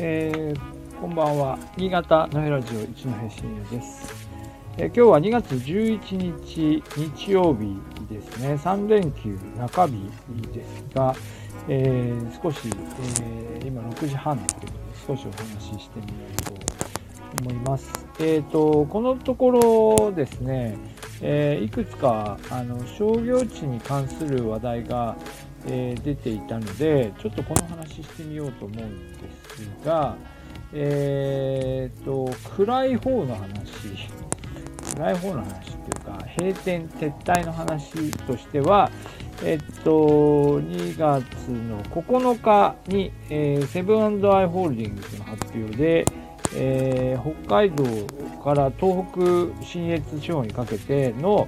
えー、こんばんは。新潟のヘラジオ一戸深夜です、えー、今日は2月11日日曜日ですね。3連休中日ですが、えー、少し、え今6時半ということで少しお話ししてみようと思います。えっ、と、このところですね、えいくつかあの商業地に関する話題がえー、出ていたのでちょっとこの話してみようと思うんですが、えーと、暗い方の話暗い方の話っていうか閉店撤退の話としてはえっと、2月の9日に、えー、セブンアイ・ホールディングスの発表で、えー、北海道から東北信越地方にかけての、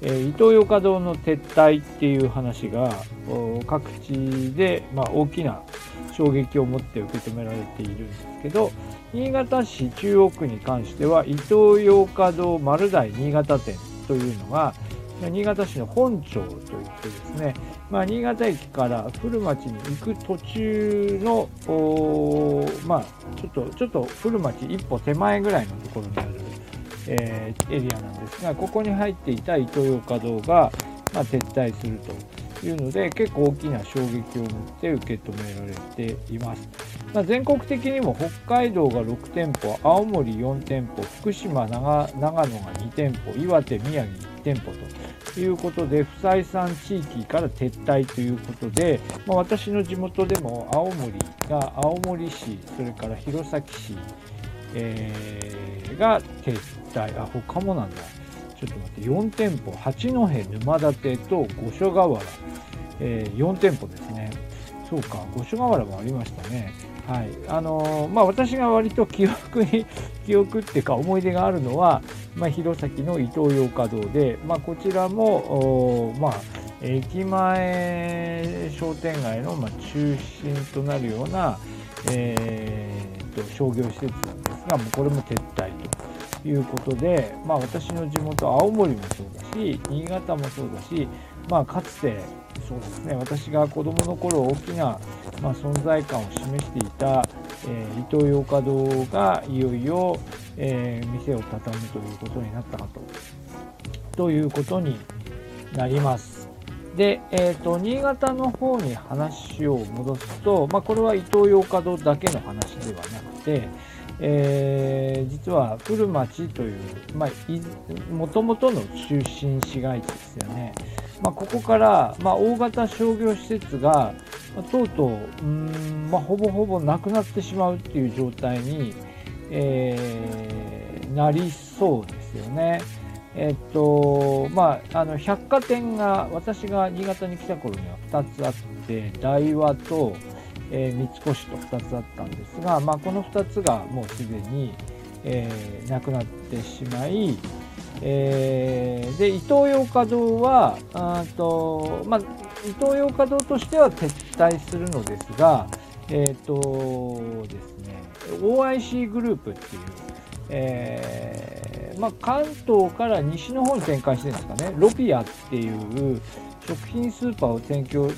えー、イトーヨーカドーの撤退っていう話が各地で、まあ、大きな衝撃を持って受け止められているんですけど新潟市中央区に関してはイトーヨーカドー丸大新潟店というのが新潟市の本町といってですね、まあ、新潟駅から古町に行く途中の、まあ、ちょっとちょっと古町一歩手前ぐらいのところにあるえー、エリアなんですがここに入っていたイトーヨーカドーが、まあ、撤退するというので結構大きな衝撃を持って受け止められています、まあ、全国的にも北海道が6店舗青森4店舗福島長野が2店舗岩手宮城1店舗ということで不採算地域から撤退ということで、まあ、私の地元でも青森が青森市それから弘前市えー、が撤退。あ、他もなんだ。ちょっと待って、4店舗、八戸沼館と五所川原、えー、4店舗ですね。そうか、五所川原もありましたね。はい。あのー、まあ、私が割と記憶に、記憶っていうか思い出があるのは、まあ、弘前の伊東洋華堂で、まあ、こちらも、まあ、駅前商店街の、ま中心となるような、えーと、商業施設なんですがもうこれも撤退ということで、まあ、私の地元青森もそうだし新潟もそうだし、まあ、かつてそうですね私が子どもの頃大きな、まあ、存在感を示していた、えー、伊東洋華堂がいよいよ、えー、店を畳むということになったかとということになります。で、えーと、新潟の方に話を戻すと、まあ、これはイトーヨーカドーだけの話ではなくて、えー、実は古町という、まあ、もともとの中心市街地ですよね。まあ、ここから、まあ、大型商業施設が、まあ、とうとう、うんまあ、ほぼほぼなくなってしまうっていう状態に、えー、なりそうですよね。えっと、まあ、あの、百貨店が、私が新潟に来た頃には2つあって、大和と、えー、三越と2つあったんですが、まあ、この2つがもうすでに、えー、なくなってしまい、えー、で、イトーヨーカドーは、あと、まあ、イトーヨーカドーとしては撤退するのですが、えっ、とですね、OIC グループっていう、えー、まあ、関東から西の方に展開してるんですかね、ロピアっていう食品スーパーを提供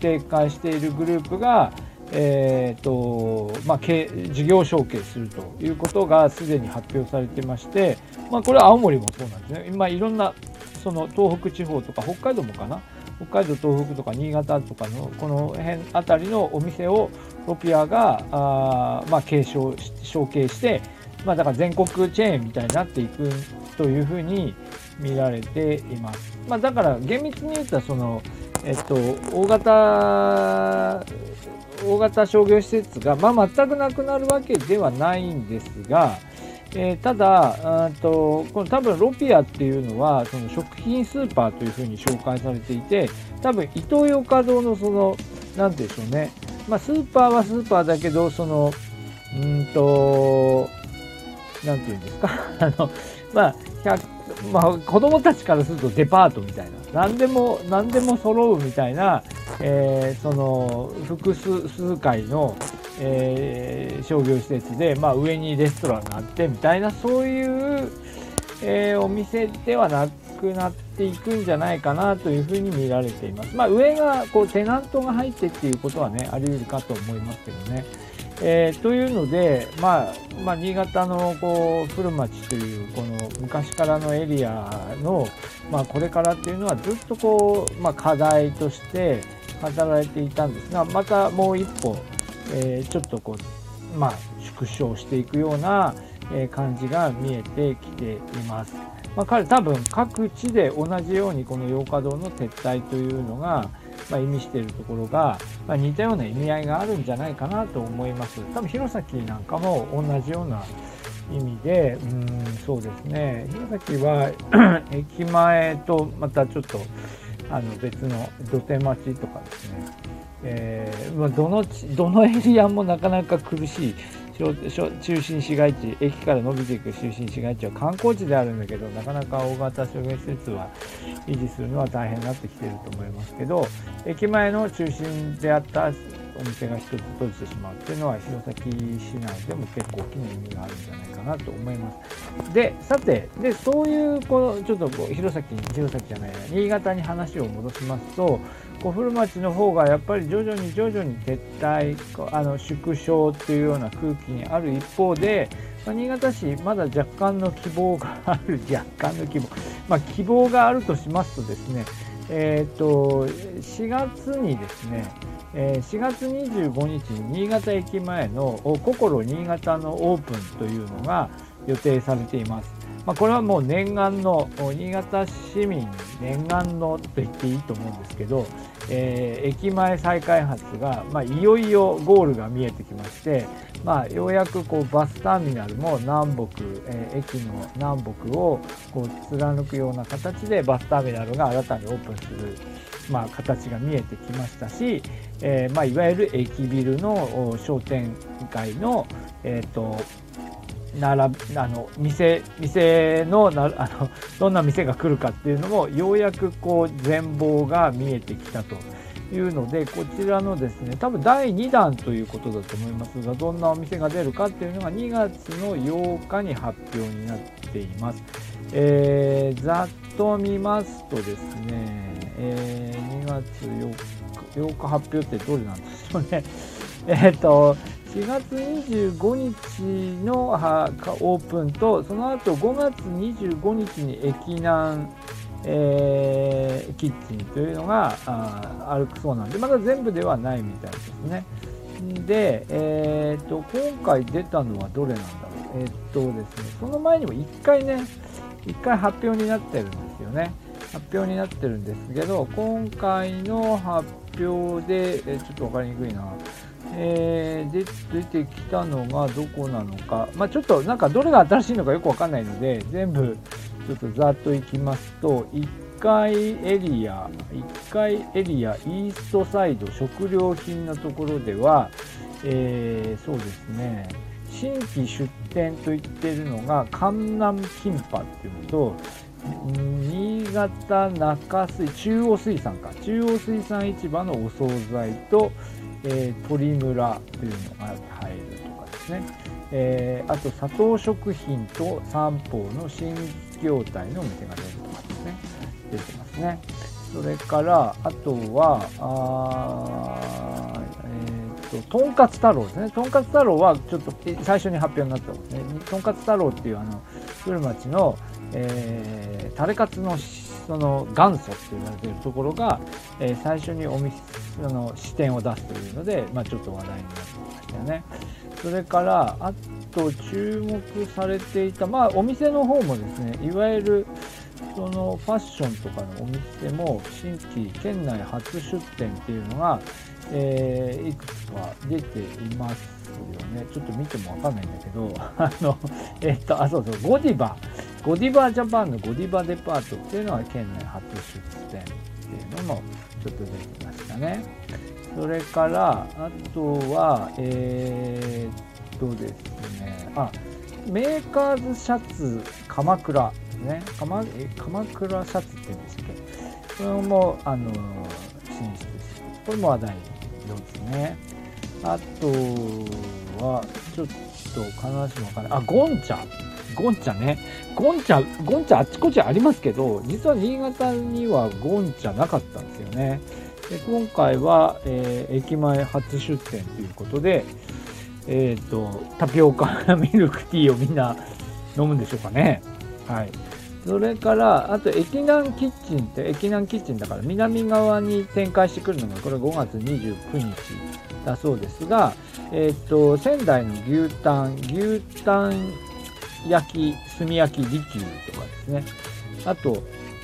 展開しているグループが、えーとまあ、事業承継するということがすでに発表されてまして、まあ、これは青森もそうなんですね、今いろんなその東北地方とか北海道もかな？北海道、東北とか新潟とかのこの辺あたりのお店をロピアがあ、まあ、継承承継してまあ、だから全国チェーンみたいになっていくというふうに見られています。まあ、だから厳密に言ったらその、えっと、大型大型商業施設が、まあ、全くなくなるわけではないんですが、えー、ただあとこの多分ロピアっていうのはその食品スーパーというふうに紹介されていて多分イトーヨーカドーのその何て言うんでしょうね、まあ、スーパーはスーパーだけどそのうんとなんていうんですか、あの、まあ、まあ、子供たちからするとデパートみたいな、何でも、何でも揃うみたいな、えー、その、複数数回の、えー、商業施設で、まあ、上にレストランがあってみたいな、そういう、えー、お店ではなくなっていくんじゃないかなというふうに見られています。まあ、上が、こう、テナントが入ってっていうことはね、あり得るかと思いますけどね。えー、というので、まあ、まあ、新潟のこう古町というこの昔からのエリアの、まあ、これからっていうのはずっとこう、まあ、課題として語られていたんですがまたもう一歩、えー、ちょっとこう、まあ、縮小していくような感じが見えてきています。まあ、彼多分各地で同じようにこの洋華堂の撤退というのが、まあ、意味しているところが、まあ、似たような意味合いがあるんじゃないかなと思います。多分弘前なんかも同じような意味で、うん、そうですね、弘前は 駅前とまたちょっとあの別の土手町とかですね、えーまあ、どのどのエリアもなかなか苦しい中心市街地駅から伸びていく中心市街地は観光地であるんだけどなかなか大型商業施設は維持するのは大変になってきてると思いますけど駅前の中心であったお店が1つ閉じてしまうっていうのは弘前市内でも結構大きな意味があるんじゃないかなと思います。でさてでそういうこのちょっとこう弘前に弘前じゃない新潟に話を戻しますと小古町の方がやっぱり徐々に徐々に撤退あの縮小っていうような空気にある一方で、まあ、新潟市まだ若干の希望がある若干の希望、まあ、希望があるとしますとですねえーと、4月にですね、え、4月25日に新潟駅前の心新潟のオープンというのが予定されています。まあ、これはもう念願の新潟市民念願のと言っていいと思うんですけど、えー、駅前再開発が、まあ、いよいよゴールが見えてきまして、まあ、ようやくこうバスターミナルも南北、えー、駅の南北をこう貫くような形でバスターミナルが新たにオープンする、まあ、形が見えてきましたし、えーまあ、いわゆる駅ビルの商店街の、えーと並あの店店のなあのどんな店が来るかっていうのもようやくこう全貌が見えてきたというのでこちらのですね多分第2弾ということだと思いますがどんなお店が出るかっていうのが2月の8日に発表になっています。えー、ざっと見ますとですね、えー、2月4日 ,8 日発表ってどれなんですかね。えっ、と4月25日のオープンとその後5月25日に駅南、えー、キッチンというのがあるそうなんでまだ全部ではないみたいですね。で、えーと、今回出たのはどれなんだろう。えっ、ー、とですねその前にも1回ね1回発表になってるんですよね。発表になってるんですけど今回の発表で、えちょっと分かりにくいな。えー、で出てきたのがどこなのか、まあ、ちょっとなんかどれが新しいのかよくわかんないので全部ちょっとざっといきますと1階エリア1階エリアイーストサイド食料品のところでは、えー、そうですね。新規出店と言ってるのが江南キンパっていうのと新潟中水中央水産か。中央水産市場のお惣菜とえー、鶏村というのが入るとかですね、えー、あと佐藤食品と三宝の新業態のお店が出るとかですね。出てますね。それからあとはあえーと、とんかつ太郎ですね。とんかつ太郎はちょっと最初に発表になったんですね。とんかつ太郎っていうあの古町の、えー、タレカツのその元祖って言われてるところが、えー、最初にお店の視点を出すというので、まあ、ちょっと話題になってましたよね。それからあと注目されていた、まあ、お店の方もですねいわゆるそのファッションとかのお店も新規県内初出店っていうのが、えー、いくつか出ていますよね。ちょっと見てもわかんないんだけど、あの、えっと、あ、そうそう、ゴディバ。ゴディバジャパンのゴディバデパートっていうのは県内初出店っていうのもちょっと出てましたね。それから、あとは、えー、っとですね、あ、メーカーズシャツ鎌倉ですね。鎌鎌倉シャツって言うんですけ？ど、これも、あの、進出して、これも話題ですね。あとは、ちょっと話もわかんない。あ、ゴンチャ。ゴンチャね。ゴンチャ、ゴンチャあっちこっちありますけど、実は新潟にはゴンチャなかったんですよね。で今回は、えー、駅前初出店ということで、えっ、と、タピオカミルクティーをみんな飲むんでしょうかね。はい。それから、あと、駅南キッチンって、駅南キッチンだから南側に展開してくるのが、これ5月29日だそうですが、えっ、と、仙台の牛タン、牛タン焼き、炭焼き利休とかですね。あと、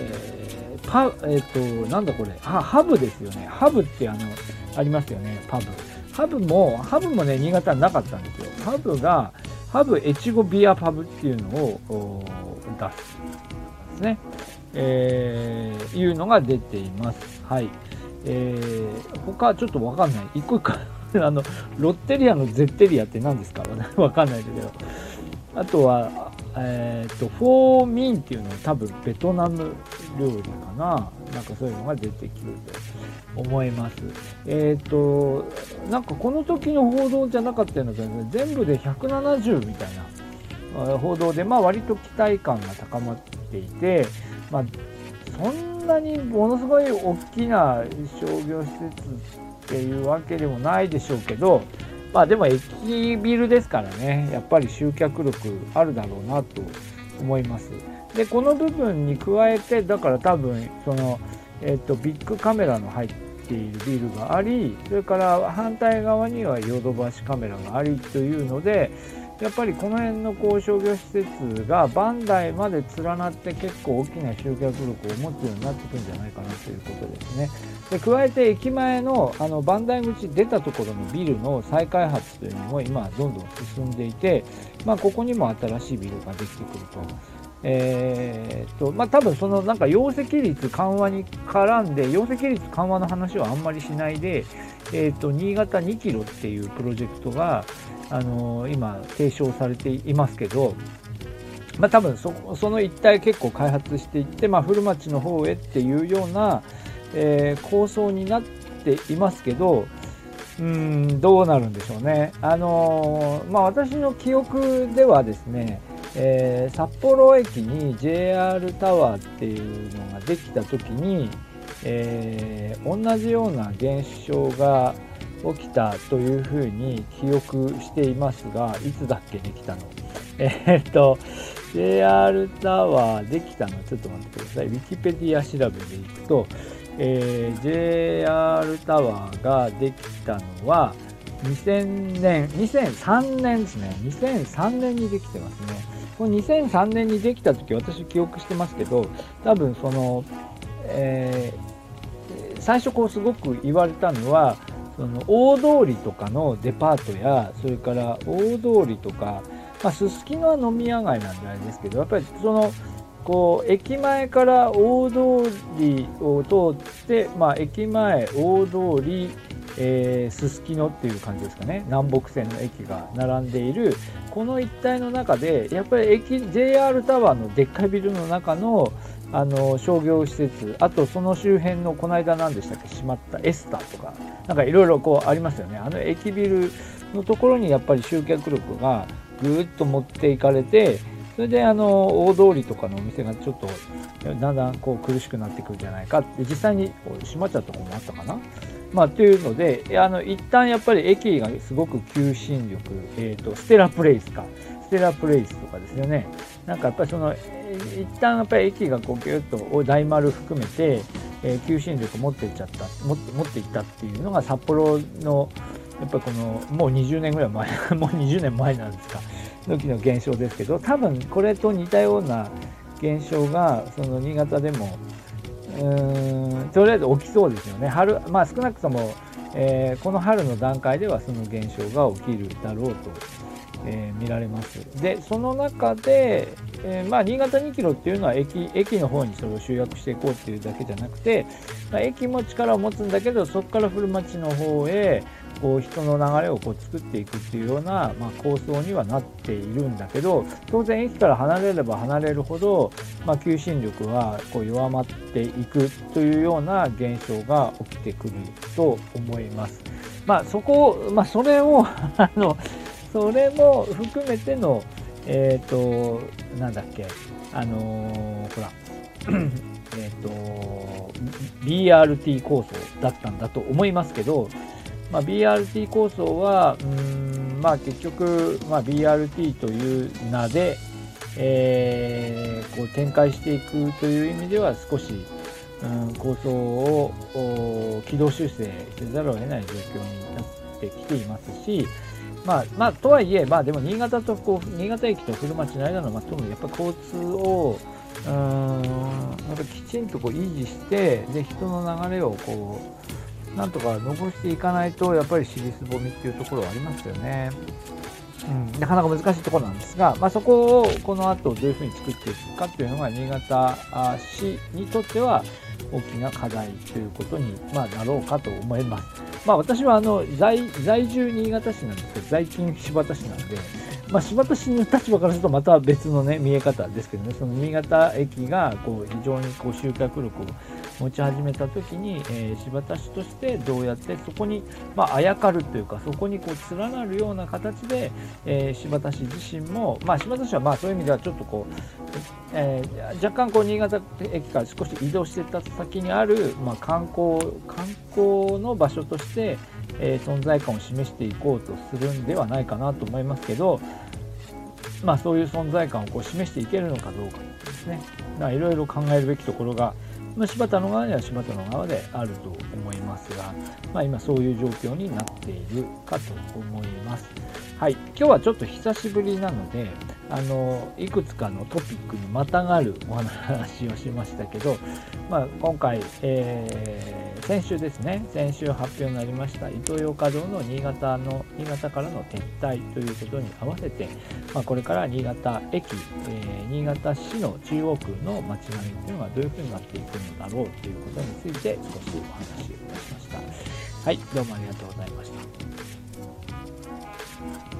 えー、パ、えっ、ー、と、なんだこれ、あ、ハブですよね。ハブってあの、ありますよね、パブ。ハブも、ハブもね、新潟になかったんですよ。ハブが、ハブ越後ビアパブっていうのを出すですね。えー、いうのが出ています。はい。えー、他ちょっとわかんない。一個一個 あの、ロッテリアのゼッテリアって何ですか？わかんないですけど。あとは、えっ、ー、と、フォーミンっていうのは多分ベトナム料理かな。なんかそういうのが出てくると思います。えっ、ー、と、なんかこの時の報道じゃなかったような感じで、全部で170みたいな報道で、まあ割と期待感が高まっていて、まあ、そんなにものすごい大きな商業施設っていうわけでもないでしょうけど、まあでも駅ビルですからね、やっぱり集客力あるだろうなと思います。で、この部分に加えて、だから多分、その、えっ、と、ビッグカメラの入っているビルがあり、それから反対側にはヨドバシカメラがありというので、やっぱりこの辺のこう商業施設がバンダイまで連なって結構大きな集客力を持つようになってくんじゃないかなということですね。で加えて駅前のあのバンダイ口出たところのビルの再開発というのも今どんどん進んでいて、まあ、ここにも新しいビルができてくると。えー、とまあ、多分そのなんか容積率緩和に絡んで容積率緩和の話はあんまりしないで、えー、と新潟2キロっていうプロジェクトが、あのー、今提唱されていますけど、まあ、多分そその一帯結構開発していって、まあ、古町の方へっていうような、えー、構想になっていますけどうんどうなるんでしょうね。あのー、まあ、私の記憶ではですねえー、札幌駅に JR タワーっていうのができた時に、えー、同じような現象が起きたというふうに記憶していますがいつだっけできたの？えー、っと JR タワーできたの？ちょっと待ってください。ウィキペディア調べでいくと、えー、JR タワーができたのは2000年2003年ですね。2003年にできてますね。この2003年にできた時私記憶してますけど多分その、えー、最初こうすごく言われたのはその大通りとかのデパートやそれから大通りとかまあ、すすきのは飲み屋街なんであれですけどやっぱりそのこう駅前から大通りを通って、まあ、駅前大通りすすきのっていう感じですかね。南北線の駅が並んでいるこの一帯の中でやっぱり駅 JR タワーのでっかいビルの中のあの商業施設あとその周辺のこの間何でしたっけ？閉まったエスタとかなんかいろいろこうありますよね。あの駅ビルのところにやっぱり集客力がぐーっと持っていかれてそれであの大通りとかのお店がちょっとだんだんこう苦しくなってくるんじゃないかって実際に閉まっちゃったところもあったかな。まあ、というので、あの、一旦やっぱり駅がすごく求心力、え、ー、と、ステラプレイスか、ステラプレイスとかですよね。なんかやっぱりその、一旦やっぱり駅がこうギュッと大丸含めて、えー、求心力持っていっちゃった、持っていったっていうのが札幌の、やっぱりこの、もう20年ぐらい前、もう20年前なんですか、時の現象ですけど、多分これと似たような現象が、その新潟でも、うんとりあえず起きそうですよね、春まあ、少なくとも、えー、この春の段階ではその現象が起きるだろうと、えー、見られます。で、その中で、えー、まあ、新潟2キロっていうのは駅駅の方にそれを集約していこうっていうだけじゃなくて、まあ、駅も力を持つんだけど、そこから古町の方へ、こう人の流れをこう作っていくっていうような、まあ、構想にはなっているんだけど当然駅から離れれば離れるほど、まあ、求心力はこう弱まっていくというような現象が起きてくると思います。まあ、そこまあ、それを あのそれも含めてのえっ、ー、となんだっけあのー、ほら えっと BRT 構想だったんだと思いますけど、まあ、BRT 構想は、うんまあ、結局、まあ、BRT という名で、えー、こう展開していくという意味では少し、うん、構想を軌道修正せざるを得ない状況になってきていますし、まあ、まあ、とはいえ、まあ、でも新潟とこう新潟駅と古町の間の、まあ、やっぱ交通をうんやっぱきちんとこう維持してで人の流れをこうなんとか残していかないとやっぱり尻すぼみっていうところはありますよね。うん、なかなか難しいところなんですが、まあ、そこをこの後どういうふうに作っていくかっていうのが新潟市にとっては大きな課題ということに、まあ、なろうかと思います。まあ、私はあの在在住新潟市なんですけど在勤新発田市なんで、まあ、新発田市の立場からするとまた別の、ね、見え方ですけどねその新潟駅がこう非常にこう集客力を持ち始めた時に、えー、柴田市としてどうやってそこに、まあ、あやかるというかそこにこう連なるような形で、えー、柴田市自身も、まあ、柴田市はまあそういう意味ではちょっとこう、えー、若干こう新潟駅から少し移動していった先にある、まあ、観光観光の場所として、え存在感を示していこうとするんではないかなと思いますけど、まあ、そういう存在感をこう示していけるのかどうかですね。いろいろ考えるべきところがまあ、柴田の側には柴田の側であると思いますが、まあ、今そういう状況になっているかと思います。はい、今日はちょっと久しぶりなので、あのいくつかのトピックにまたがるお話をしましたけど、まあ、今回、えー、先週ですね先週発表になりましたイトーヨーカドーの新潟の新潟からの撤退ということに合わせて、まあ、これから新潟駅、えー、新潟市の中央区の街並みというのがどういうふうになっていくのだろうということについて少しお話をいたしました。はい、どうもありがとうございました。